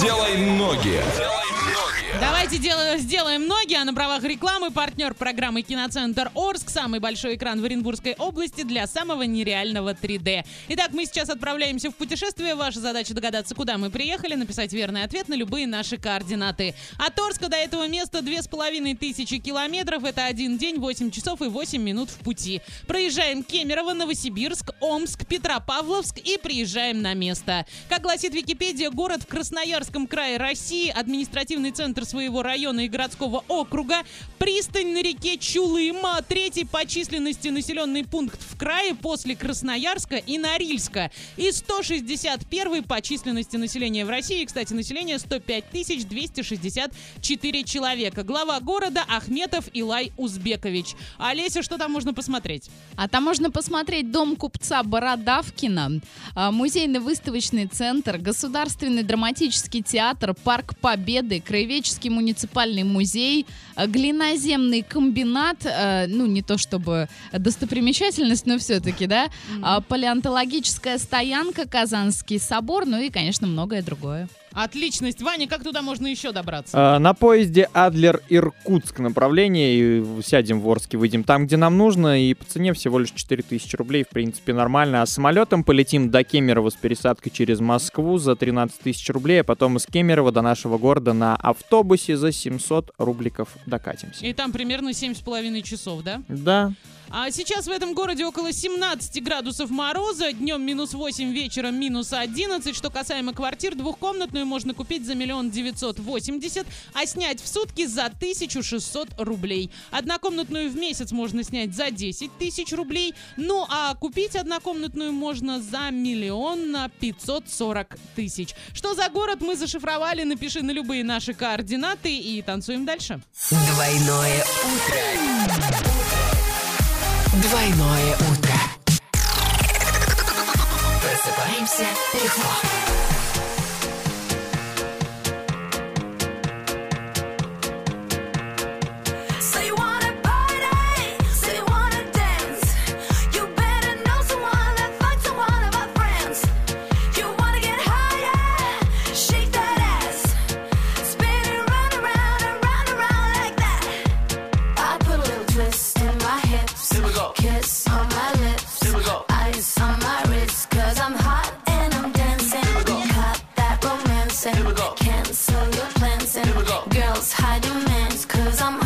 Делай ноги. Давайте делаем, сделаем ноги, а на правах рекламы партнер программы «Киноцентр Орск» самый большой экран в Оренбургской области для самого нереального 3D. Итак, мы сейчас отправляемся в путешествие. Ваша задача догадаться, куда мы приехали, написать верный ответ на любые наши координаты. От Орска до этого места две с половиной тысячи километров. Это один день, 8 часов и 8 минут в пути. Проезжаем Кемерово, Новосибирск, Омск, Петропавловск и приезжаем на место. Как гласит Википедия, город в Красноярском крае России, административный центр своего района и городского округа, пристань на реке Чулым, а третий по численности населенный пункт в крае после Красноярска и Норильска. И 161 по численности населения в России, кстати, население 105 264 человека. Глава города Ахметов Илай Узбекович. Олеся, что там можно посмотреть? А там можно посмотреть дом купца Бородавкина, а, музейно-выставочный центр, государственный драматический театр, парк Победы, краеведческий муниципальный музей, а, глиноземный комбинат, а, ну не то чтобы достопримечательность, но все-таки, да, а, палеонтологическая стоянка, Казанский собор, ну и, конечно, многое другое. Отличность. Ваня, как туда можно еще добраться? А, На поезде Адлер-Иркутск направление. И сядем в Орске, выйдем там, где нам нужно. И по цене всего лишь 4000 рублей. В принципе, нормально. А самолетом полетим до Кемерово с пересадкой через Москву за 13 тысяч рублей. А потом из Кемерово до нашего города на автобусе за 700 рубликов докатимся. И там примерно 7,5 часов, да? Да. А сейчас в этом городе около 17 градусов мороза, днем минус 8, вечером минус 11. Что касаемо квартир, двухкомнатную можно купить за миллион девятьсот восемьдесят, а снять в сутки за 1600 рублей. Однокомнатную в месяц можно снять за 10 тысяч рублей, ну а купить однокомнатную можно за миллион на 540 тысяч. Что за город мы зашифровали, напиши на любые наши координаты и танцуем дальше. Двойное утро. Двойное утро. Просыпаемся легко. Here we go. Cancel your plans and Here we go. girls hide your mans, cause I'm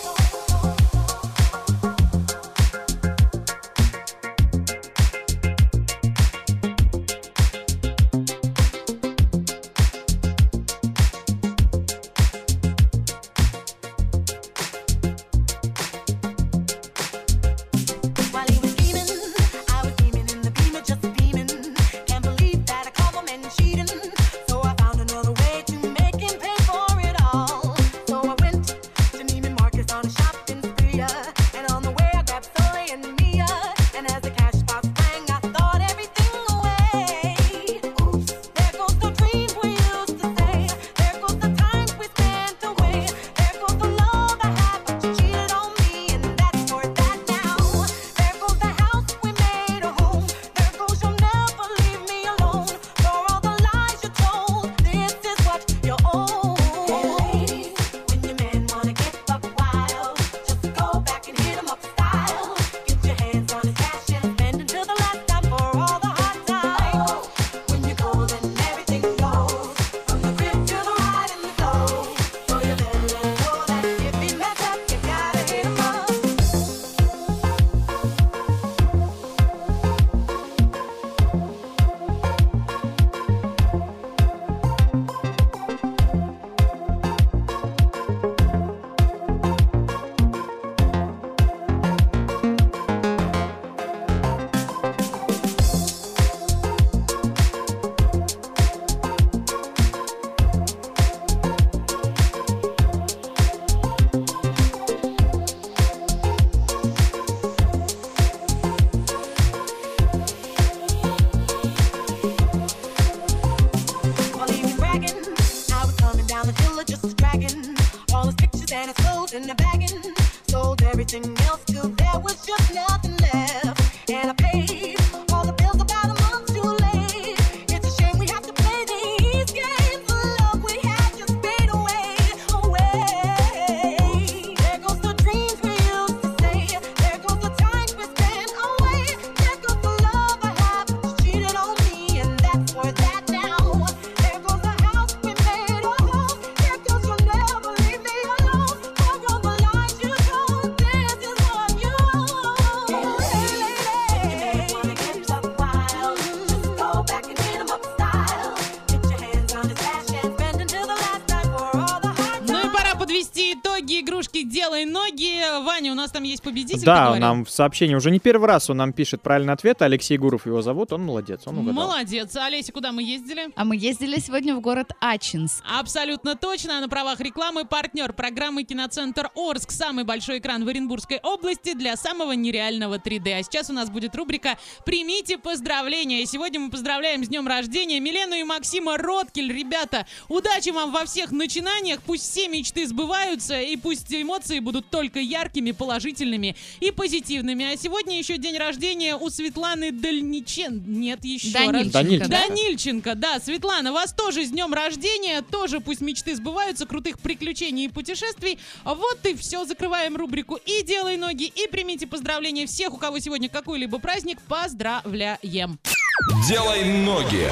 Sold everything else till there was just nothing left. And I paid нас там есть победитель, Да, говорил? нам в сообщении уже не первый раз он нам пишет правильный ответ. Алексей Гуров его зовут, он молодец, он угадал. Молодец. Олеся, куда мы ездили? А мы ездили сегодня в город Ачинск. Абсолютно точно. На правах рекламы партнер программы «Киноцентр Орск». Самый большой экран в Оренбургской области для самого нереального 3D. А сейчас у нас будет рубрика «Примите поздравления». И сегодня мы поздравляем с днем рождения Милену и Максима Роткель. Ребята, удачи вам во всех начинаниях. Пусть все мечты сбываются и пусть эмоции будут только яркими, положительными и позитивными. А сегодня еще день рождения у Светланы Дальничен. Нет, еще раз. Данильченко, Данильченко. да? Данильченко, да, Светлана, вас тоже с днем рождения, тоже пусть мечты сбываются, крутых приключений и путешествий. Вот и все, закрываем рубрику и делай ноги, и примите поздравления всех, у кого сегодня какой-либо праздник, поздравляем. Делай ноги.